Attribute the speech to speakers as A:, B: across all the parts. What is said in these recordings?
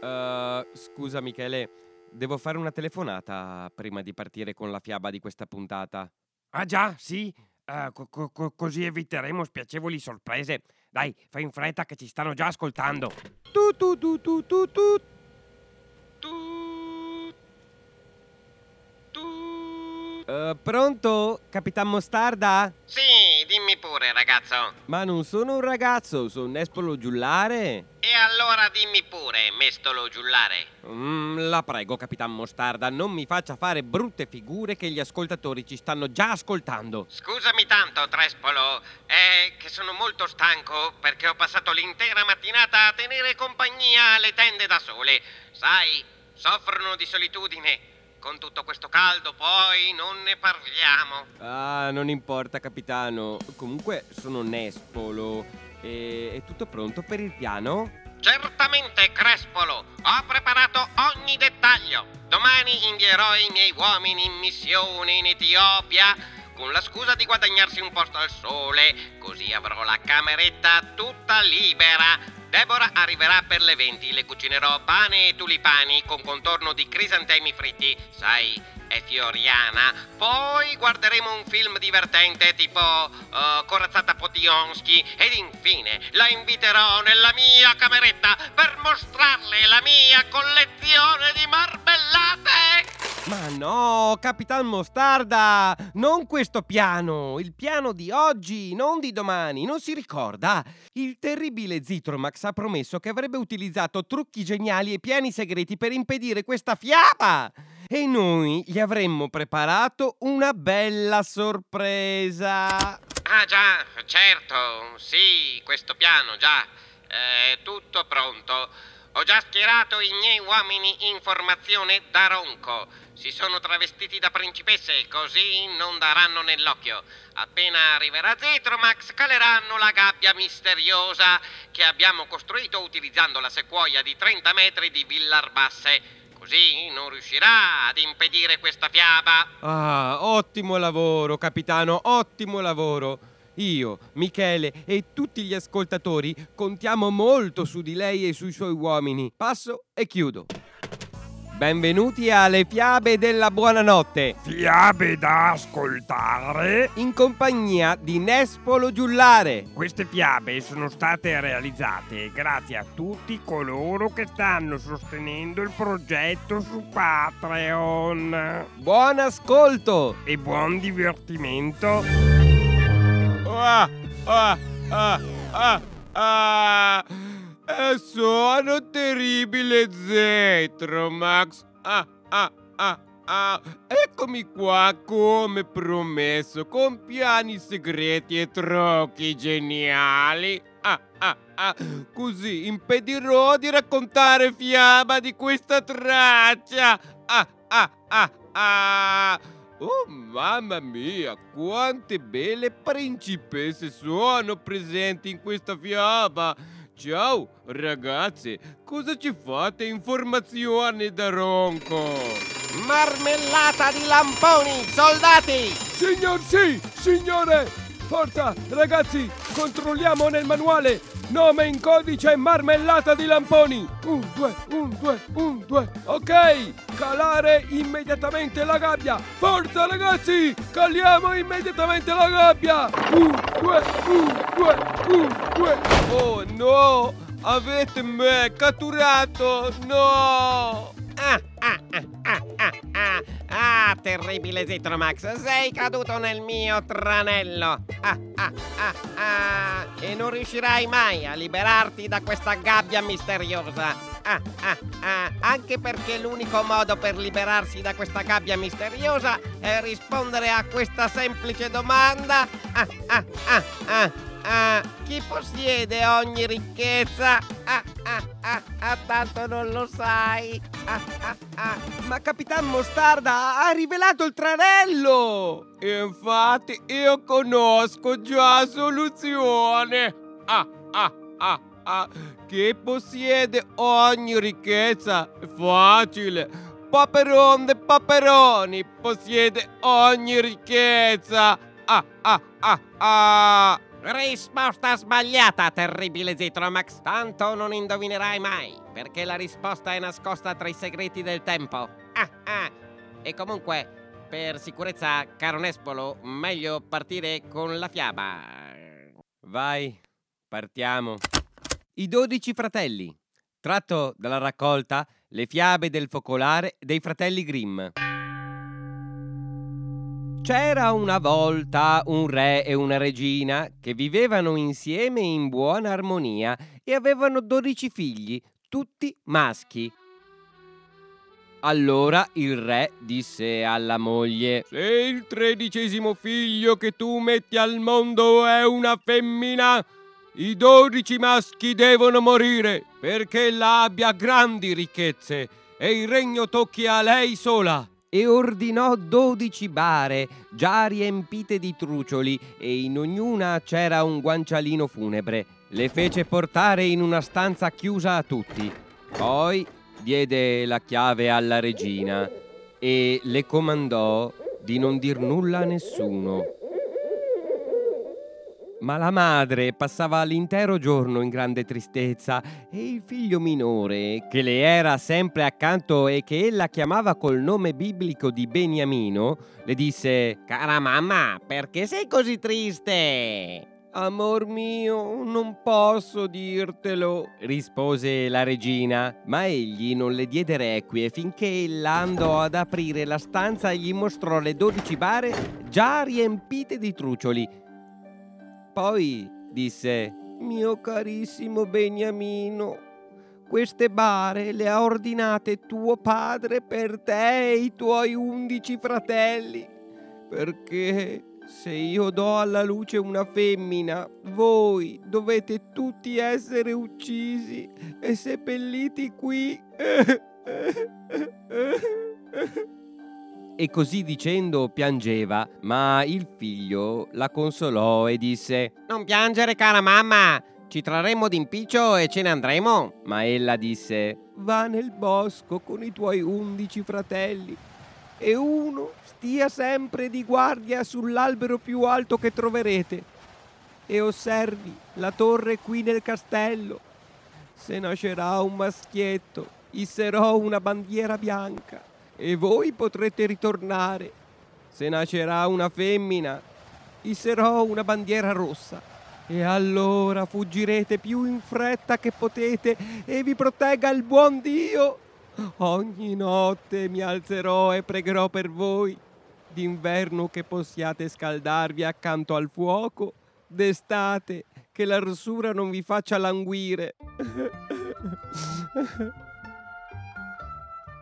A: Uh, scusa Michele, devo fare una telefonata prima di partire con la fiaba di questa puntata.
B: Ah già, sì, uh, co- co- così eviteremo spiacevoli sorprese. Dai, fai in fretta che ci stanno già ascoltando.
A: Tu tu tu tu tu tu. Uh, pronto? Capitan Mostarda?
C: Sì, dimmi pure, ragazzo.
A: Ma non sono un ragazzo, sono Nespolo Giullare.
C: Allora dimmi pure, mestolo giullare.
A: Mm, la prego, Capitan Mostarda, non mi faccia fare brutte figure che gli ascoltatori ci stanno già ascoltando.
C: Scusami tanto, Trespolo, è che sono molto stanco perché ho passato l'intera mattinata a tenere compagnia alle tende da sole. Sai, soffrono di solitudine. Con tutto questo caldo poi non ne parliamo.
A: Ah, non importa, capitano. Comunque sono Nespolo. E è tutto pronto per il piano?
C: Certamente, Crespolo. Ho preparato ogni dettaglio. Domani invierò i miei uomini in missione in Etiopia con la scusa di guadagnarsi un posto al sole, così avrò la cameretta tutta libera Deborah arriverà per le 20, le cucinerò pane e tulipani con contorno di crisantemi fritti, sai, è fioriana. Poi guarderemo un film divertente tipo uh, Corazzata Podionski ed infine la inviterò nella mia cameretta per mostrarle la mia collezione di marmellate.
A: Ma no, Capitan Mostarda, non questo piano, il piano di oggi, non di domani, non si ricorda? Il terribile Zitromax ha promesso che avrebbe utilizzato trucchi geniali e piani segreti per impedire questa fiaba! E noi gli avremmo preparato una bella sorpresa!
C: Ah già, certo, sì, questo piano, già, è tutto pronto. Ho già schierato i miei uomini in formazione da ronco. Si sono travestiti da principesse, così non daranno nell'occhio. Appena arriverà Zetromax, caleranno la gabbia misteriosa che abbiamo costruito utilizzando la sequoia di 30 metri di Villarbasse. Così non riuscirà ad impedire questa fiaba.
A: Ah, ottimo lavoro, capitano, ottimo lavoro. Io, Michele e tutti gli ascoltatori contiamo molto su di lei e sui suoi uomini. Passo e chiudo. Benvenuti alle fiabe della buonanotte.
B: Fiabe da ascoltare?
A: In compagnia di Nespolo Giullare.
B: Queste fiabe sono state realizzate grazie a tutti coloro che stanno sostenendo il progetto su Patreon.
A: Buon ascolto
B: e buon divertimento.
A: Ah, ah, ah, ah, ah. Sono terribile Zetromax. Ah, ah, ah, ah. Eccomi qua come promesso, con piani segreti e trucchi geniali. Ah, ah, ah. Così impedirò di raccontare fiaba di questa traccia. Ah, ah, ah, ah. Oh mamma mia, quante belle principesse sono presenti in questa fiaba! Ciao ragazzi, cosa ci fate informazione da Ronco?
C: Marmellata di lamponi, soldati!
D: Signor sì, signore! Forza, ragazzi, controlliamo nel manuale. Nome in codice marmellata di lamponi. Un, due, un, due, un, due. Ok, calare immediatamente la gabbia. Forza, ragazzi, caliamo immediatamente la gabbia. Un, due, un, due, un, due.
A: Oh no, avete me catturato, no.
C: Ah, ah, ah, ah, ah, ah, terribile Zitromax, sei caduto nel mio tranello. Ah, ah, ah, ah, e non riuscirai mai a liberarti da questa gabbia misteriosa. Ah, ah, ah, anche perché l'unico modo per liberarsi da questa gabbia misteriosa è rispondere a questa semplice domanda. Ah, ah, ah, ah. Ah, chi possiede ogni ricchezza? Ah, ah, ah, ah, tanto non lo sai. Ah, ah, ah.
A: Ma Capitan Mostarda ha rivelato il tranello! Infatti io conosco già la soluzione. Ah, ah, ah, ah. Chi possiede ogni ricchezza? Facile. Paperon de Paperoni possiede ogni ricchezza. Ah, ah, ah, ah.
C: Risposta sbagliata, terribile Zitromax. Tanto non indovinerai mai, perché la risposta è nascosta tra i segreti del tempo. Ah, ah. E comunque, per sicurezza, caro Nespolo, meglio partire con la fiaba.
A: Vai, partiamo. I dodici fratelli, tratto dalla raccolta Le fiabe del focolare dei fratelli Grimm. C'era una volta un re e una regina che vivevano insieme in buona armonia e avevano dodici figli, tutti maschi. Allora il re disse alla moglie
D: Se il tredicesimo figlio che tu metti al mondo è una femmina, i dodici maschi devono morire perché ella abbia grandi ricchezze e il regno tocchi a lei sola.
A: E ordinò dodici bare già riempite di trucioli e in ognuna c'era un guancialino funebre. Le fece portare in una stanza chiusa a tutti. Poi diede la chiave alla regina e le comandò di non dir nulla a nessuno. Ma la madre passava l'intero giorno in grande tristezza e il figlio minore, che le era sempre accanto e che ella chiamava col nome biblico di Beniamino, le disse
C: Cara mamma, perché sei così triste?
A: Amor mio, non posso dirtelo, rispose la regina, ma egli non le diede requie finché ella andò ad aprire la stanza e gli mostrò le dodici bare già riempite di trucioli. Poi disse, mio carissimo Beniamino, queste bare le ha ordinate tuo padre per te e i tuoi undici fratelli, perché se io do alla luce una femmina, voi dovete tutti essere uccisi e seppelliti qui. E così dicendo piangeva, ma il figlio la consolò e disse,
C: Non piangere, cara mamma, ci trarremo d'impiccio e ce ne andremo.
A: ma ella disse, va nel bosco con i tuoi undici fratelli e uno stia sempre di guardia sull'albero più alto che troverete e osservi la torre qui nel castello. Se nascerà un maschietto, isserò una bandiera bianca e voi potrete ritornare. Se nascerà una femmina, isserò una bandiera rossa. E allora fuggirete più in fretta che potete e vi protegga il buon Dio. Ogni notte mi alzerò e pregherò per voi. D'inverno che possiate scaldarvi accanto al fuoco, d'estate che la rossura non vi faccia languire.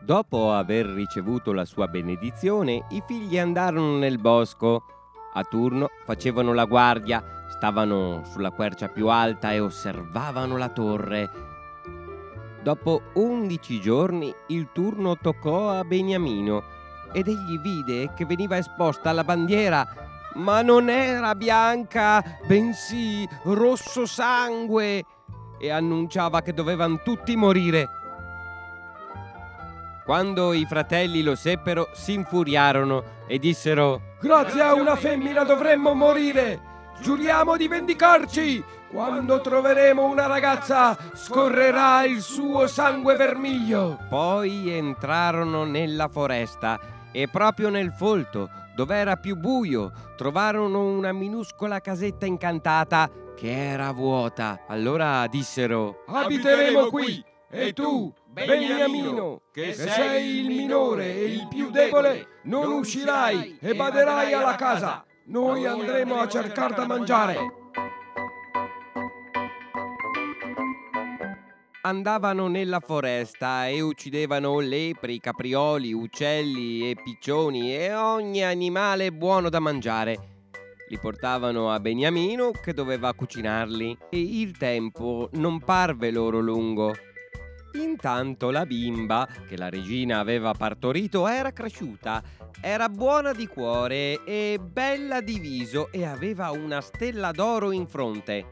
A: Dopo aver ricevuto la sua benedizione, i figli andarono nel bosco. A turno facevano la guardia, stavano sulla quercia più alta e osservavano la torre. Dopo undici giorni il turno toccò a Beniamino ed egli vide che veniva esposta la bandiera, ma non era bianca, bensì rosso sangue, e annunciava che dovevano tutti morire. Quando i fratelli lo seppero, si infuriarono e dissero
D: Grazie a una femmina dovremmo morire. Giuriamo di vendicarci. Quando troveremo una ragazza, scorrerà il suo sangue vermiglio.
A: Poi entrarono nella foresta e proprio nel folto, dove era più buio, trovarono una minuscola casetta incantata che era vuota. Allora dissero:
D: Abiteremo qui. E tu, Beniamino, che sei il minore e il più debole, non uscirai e baderai alla casa. Noi andremo a cercare da mangiare.
A: Andavano nella foresta e uccidevano lepri, caprioli, uccelli e piccioni e ogni animale buono da mangiare. Li portavano a Beniamino che doveva cucinarli e il tempo non parve loro lungo. Intanto la bimba che la regina aveva partorito era cresciuta, era buona di cuore e bella di viso e aveva una stella d'oro in fronte.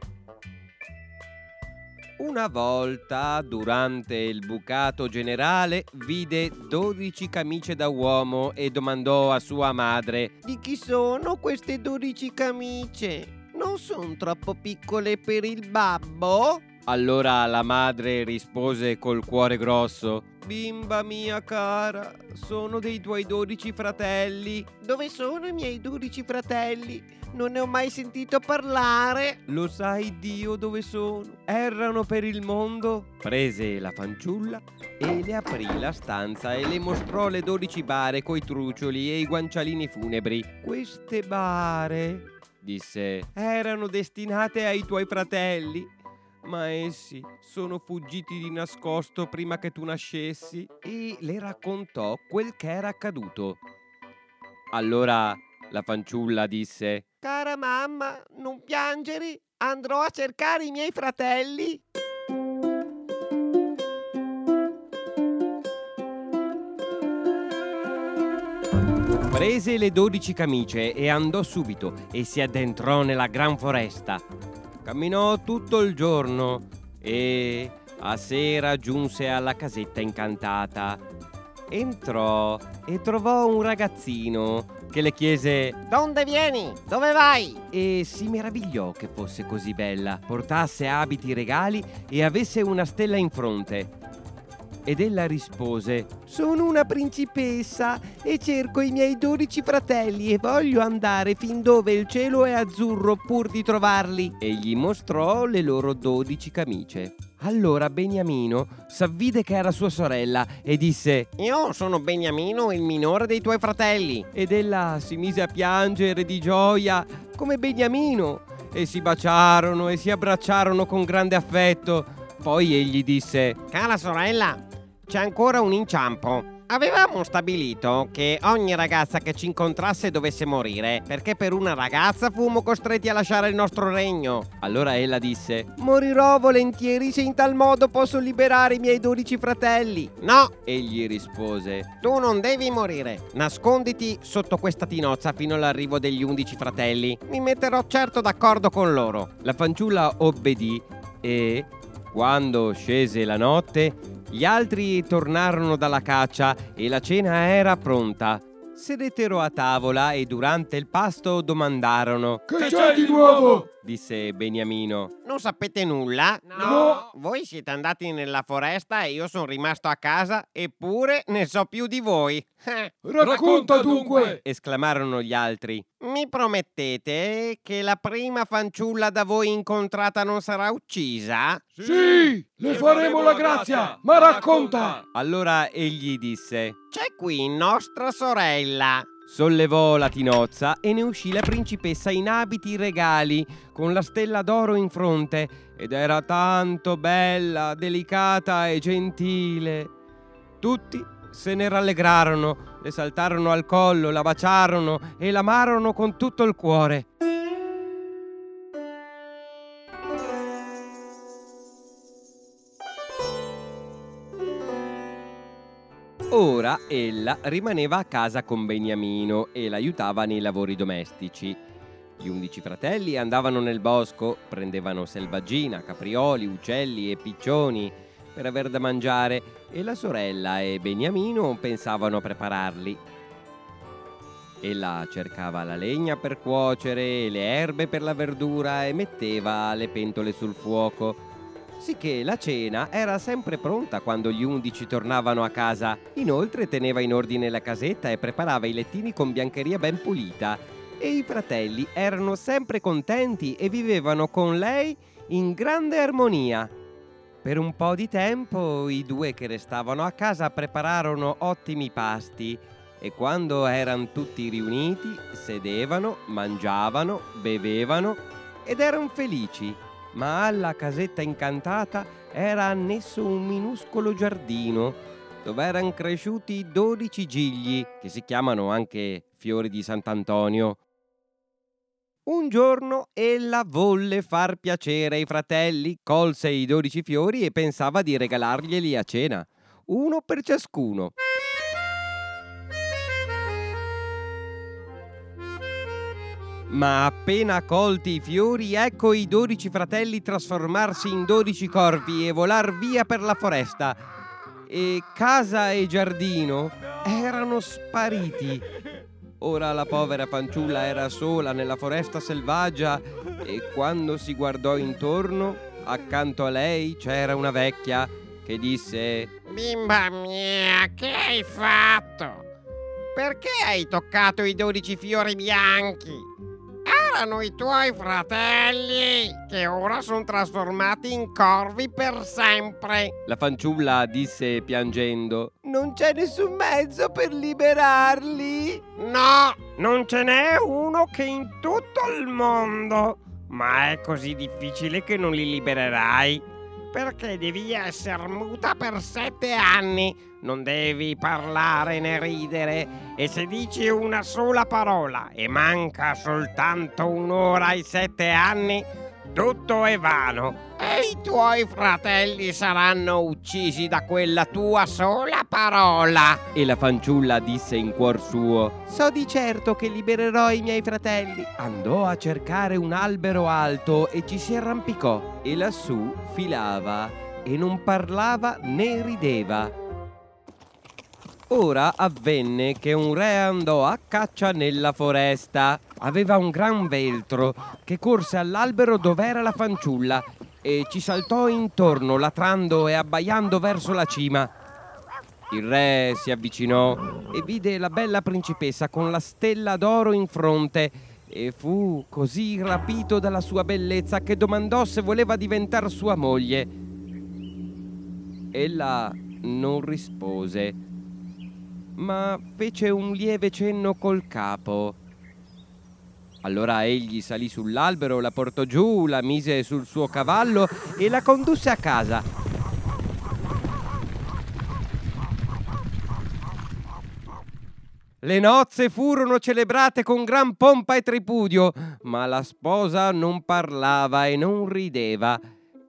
A: Una volta, durante il bucato generale, vide dodici camicie da uomo e domandò a sua madre: Di chi sono queste dodici camicie?
E: non sono troppo piccole per il babbo?
A: Allora la madre rispose col cuore grosso.
E: Bimba mia cara, sono dei tuoi dodici fratelli. Dove sono i miei dodici fratelli? Non ne ho mai sentito parlare. Lo sai Dio dove sono? Errano per il mondo.
A: Prese la fanciulla e le aprì la stanza e le mostrò le dodici bare coi trucioli e i guancialini funebri.
E: Queste bare,
A: disse,
E: erano destinate ai tuoi fratelli ma essi sono fuggiti di nascosto prima che tu nascessi
A: e le raccontò quel che era accaduto. Allora la fanciulla disse
E: Cara mamma, non piangere, andrò a cercare i miei fratelli.
A: Prese le dodici camicie e andò subito e si addentrò nella gran foresta. Camminò tutto il giorno e a sera giunse alla casetta incantata. Entrò e trovò un ragazzino che le chiese
C: Donde vieni? Dove vai?
A: E si meravigliò che fosse così bella, portasse abiti regali e avesse una stella in fronte. Ed ella rispose
E: Sono una principessa e cerco i miei dodici fratelli e voglio andare fin dove il cielo è azzurro pur di trovarli.
A: E gli mostrò le loro dodici camicie. Allora Beniamino s'avvide che era sua sorella e disse
C: Io sono Beniamino, il minore dei tuoi fratelli.
E: Ed ella si mise a piangere di gioia come Beniamino e si baciarono e si abbracciarono con grande affetto. Poi egli disse
C: Cara sorella, c'è ancora un inciampo. Avevamo stabilito che ogni ragazza che ci incontrasse dovesse morire, perché per una ragazza fummo costretti a lasciare il nostro regno.
A: Allora ella disse:
E: Morirò volentieri se in tal modo posso liberare i miei dodici fratelli.
C: No,
A: egli rispose:
C: Tu non devi morire. Nasconditi sotto questa tinozza fino all'arrivo degli undici fratelli. Mi metterò certo d'accordo con loro.
A: La fanciulla obbedì e, quando scese la notte, gli altri tornarono dalla caccia e la cena era pronta. Sedettero a tavola e durante il pasto domandarono
D: Che c'è di nuovo?
A: disse Beniamino.
C: Non sapete nulla?
D: No.
C: Voi siete andati nella foresta e io sono rimasto a casa, eppure ne so più di voi.
D: Racconta dunque!
A: esclamarono gli altri.
C: Mi promettete che la prima fanciulla da voi incontrata non sarà uccisa?
D: Sì, le faremo la grazia, ma racconta!
A: Allora egli disse:
C: C'è qui nostra sorella.
A: Sollevò la tinozza e ne uscì la principessa in abiti regali, con la stella d'oro in fronte, ed era tanto bella, delicata e gentile. Tutti se ne rallegrarono, le saltarono al collo, la baciarono e l'amarono con tutto il cuore. Ora ella rimaneva a casa con Beniamino e l'aiutava nei lavori domestici. Gli undici fratelli andavano nel bosco, prendevano selvaggina, caprioli, uccelli e piccioni per aver da mangiare e la sorella e Beniamino pensavano a prepararli. Ella cercava la legna per cuocere, le erbe per la verdura e metteva le pentole sul fuoco sicché la cena era sempre pronta quando gli undici tornavano a casa. Inoltre teneva in ordine la casetta e preparava i lettini con biancheria ben pulita. E i fratelli erano sempre contenti e vivevano con lei in grande armonia. Per un po' di tempo i due che restavano a casa prepararono ottimi pasti e quando erano tutti riuniti sedevano, mangiavano, bevevano ed erano felici ma alla casetta incantata era annesso un minuscolo giardino dove erano cresciuti dodici gigli, che si chiamano anche fiori di Sant'Antonio. Un giorno ella volle far piacere ai fratelli, colse i dodici fiori e pensava di regalarglieli a cena, uno per ciascuno. Ma appena colti i fiori, ecco i dodici fratelli trasformarsi in dodici corvi e volar via per la foresta. E casa e giardino erano spariti. Ora la povera fanciulla era sola nella foresta selvaggia e quando si guardò intorno, accanto a lei c'era una vecchia che disse
F: Bimba mia, che hai fatto? Perché hai toccato i dodici fiori bianchi? Erano i tuoi fratelli, che ora sono trasformati in corvi per sempre.
A: La fanciulla disse piangendo Non c'è nessun mezzo per liberarli.
C: No, non ce n'è uno che in tutto il mondo. Ma è così difficile che non li libererai perché devi essere muta per sette anni. Non devi parlare né ridere e se dici una sola parola e manca soltanto un'ora ai sette anni, tutto è vano e i tuoi fratelli saranno uccisi da quella tua sola parola.
A: E la fanciulla disse in cuor suo So di certo che libererò i miei fratelli. Andò a cercare un albero alto e ci si arrampicò e lassù filava e non parlava né rideva. Ora avvenne che un re andò a caccia nella foresta. Aveva un gran veltro che corse all'albero dov'era la fanciulla e ci saltò intorno latrando e abbaiando verso la cima. Il re si avvicinò e vide la bella principessa con la stella d'oro in fronte e fu così rapito dalla sua bellezza che domandò se voleva diventare sua moglie. Ella non rispose ma fece un lieve cenno col capo. Allora egli salì sull'albero, la portò giù, la mise sul suo cavallo e la condusse a casa. Le nozze furono celebrate con gran pompa e tripudio, ma la sposa non parlava e non rideva.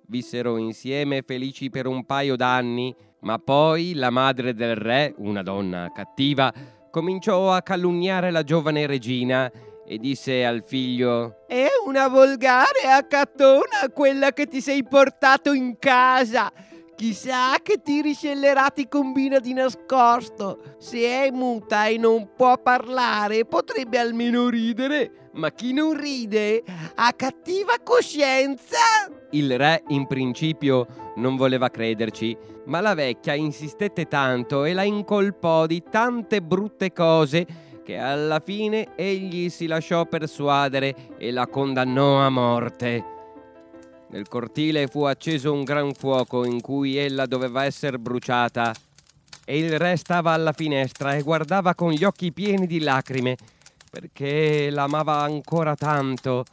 A: Vissero insieme felici per un paio d'anni, ma poi la madre del re, una donna cattiva, cominciò a calunniare la giovane regina e disse al figlio È una volgare accattona quella che ti sei portato in casa. Chissà che tiri scellerati combina di nascosto. Se è muta e non può parlare, potrebbe almeno ridere. Ma chi non ride ha cattiva coscienza. Il re, in principio, non voleva crederci, ma la vecchia insistette tanto e la incolpò di tante brutte cose che alla fine egli si lasciò persuadere e la condannò a morte. Nel cortile fu acceso un gran fuoco in cui ella doveva essere bruciata e il re stava alla finestra e guardava con gli occhi pieni di lacrime perché l'amava ancora tanto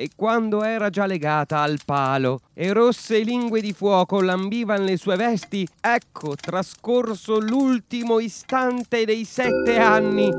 A: e quando era già legata al palo e rosse lingue di fuoco lambivano le sue vesti, ecco trascorso l'ultimo istante dei sette anni.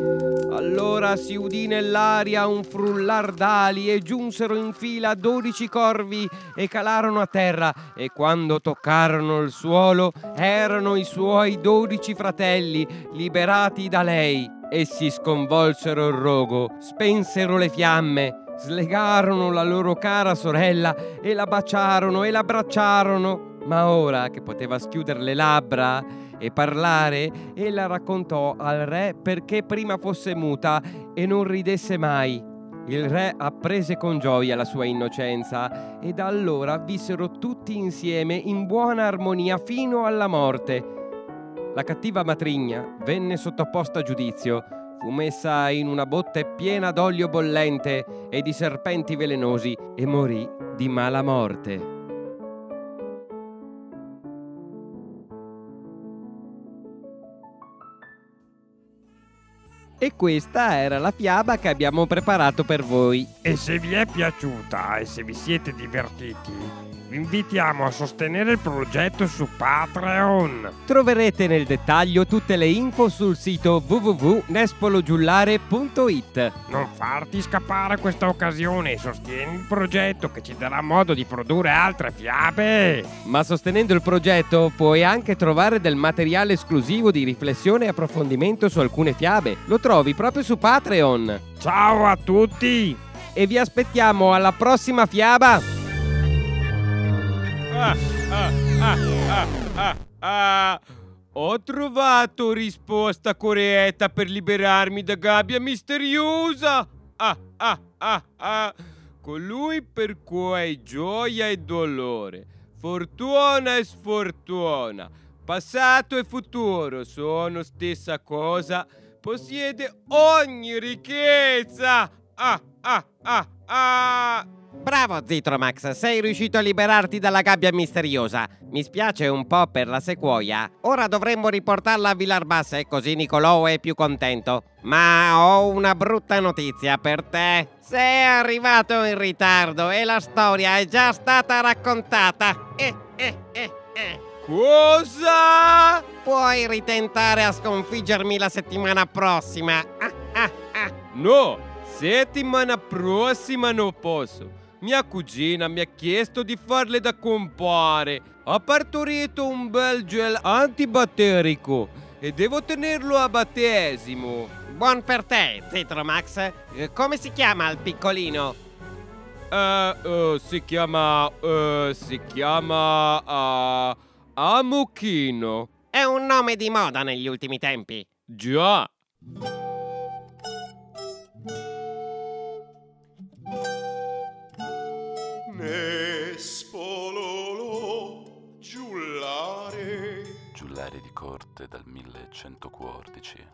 A: Allora si udì nell'aria un frullar d'ali e giunsero in fila dodici corvi e calarono a terra e quando toccarono il suolo erano i suoi dodici fratelli liberati da lei. Essi sconvolsero il rogo, spensero le fiamme slegarono la loro cara sorella e la baciarono e l'abbracciarono. Ma ora che poteva schiudere le labbra e parlare, ella raccontò al re perché prima fosse muta e non ridesse mai. Il re apprese con gioia la sua innocenza e da allora vissero tutti insieme in buona armonia fino alla morte. La cattiva matrigna venne sottoposta a giudizio fu messa in una botte piena d'olio bollente e di serpenti velenosi e morì di mala morte. E questa era la fiaba che abbiamo preparato per voi.
C: E se vi è piaciuta e se vi siete divertiti, vi invitiamo a sostenere il progetto su Patreon.
A: Troverete nel dettaglio tutte le info sul sito www.nespologiullare.it.
C: Non farti scappare questa occasione e sostieni il progetto che ci darà modo di produrre altre fiabe.
A: Ma sostenendo il progetto puoi anche trovare del materiale esclusivo di riflessione e approfondimento su alcune fiabe. Lo trovi proprio su Patreon.
C: Ciao a tutti!
A: E vi aspettiamo alla prossima fiaba!
G: Ah, ah, ah, ah, ah.
A: Ho trovato risposta corretta per liberarmi da gabbia misteriosa. Ah, ah, ah, ah. Colui per cui gioia e dolore, fortuna e sfortuna, passato e futuro sono stessa cosa, possiede ogni ricchezza. Ah, ah, ah, ah.
C: Bravo Zitromax, sei riuscito a liberarti dalla gabbia misteriosa. Mi spiace un po' per la sequoia. Ora dovremmo riportarla a Villarbasse, così Nicolò è più contento. Ma ho una brutta notizia per te. Sei arrivato in ritardo e la storia è già stata raccontata. Eh, eh, eh, eh.
A: Cosa?
C: Puoi ritentare a sconfiggermi la settimana prossima. Ah, ah, ah.
A: No, settimana prossima non posso. Mia cugina mi ha chiesto di farle da compare. Ha partorito un bel gel antibatterico e devo tenerlo a battesimo.
C: Buon per te, Zitromax. Eh, Come si chiama il piccolino?
A: Eh, eh, si chiama. eh, si chiama. Amuchino.
C: È un nome di moda negli ultimi tempi.
A: Già.
H: Nespololo giullare
I: Giullare di corte dal 1114.